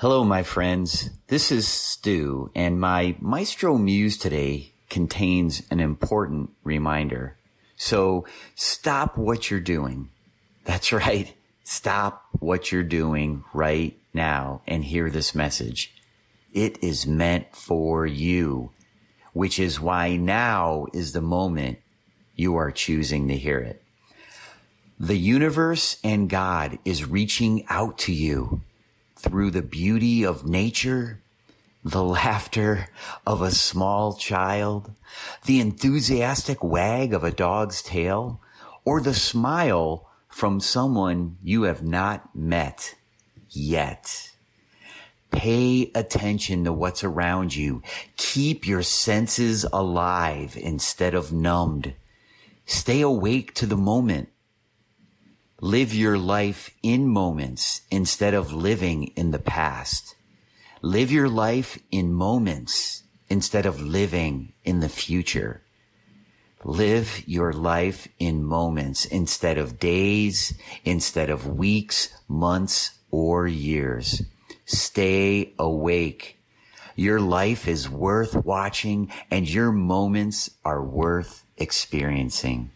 Hello, my friends. This is Stu, and my Maestro Muse today contains an important reminder. So stop what you're doing. That's right. Stop what you're doing right now and hear this message. It is meant for you, which is why now is the moment you are choosing to hear it. The universe and God is reaching out to you through the beauty of nature, the laughter of a small child, the enthusiastic wag of a dog's tail, or the smile from someone you have not met yet. Pay attention to what's around you. Keep your senses alive instead of numbed. Stay awake to the moment. Live your life in moments instead of living in the past. Live your life in moments instead of living in the future. Live your life in moments instead of days, instead of weeks, months, or years. Stay awake. Your life is worth watching and your moments are worth experiencing.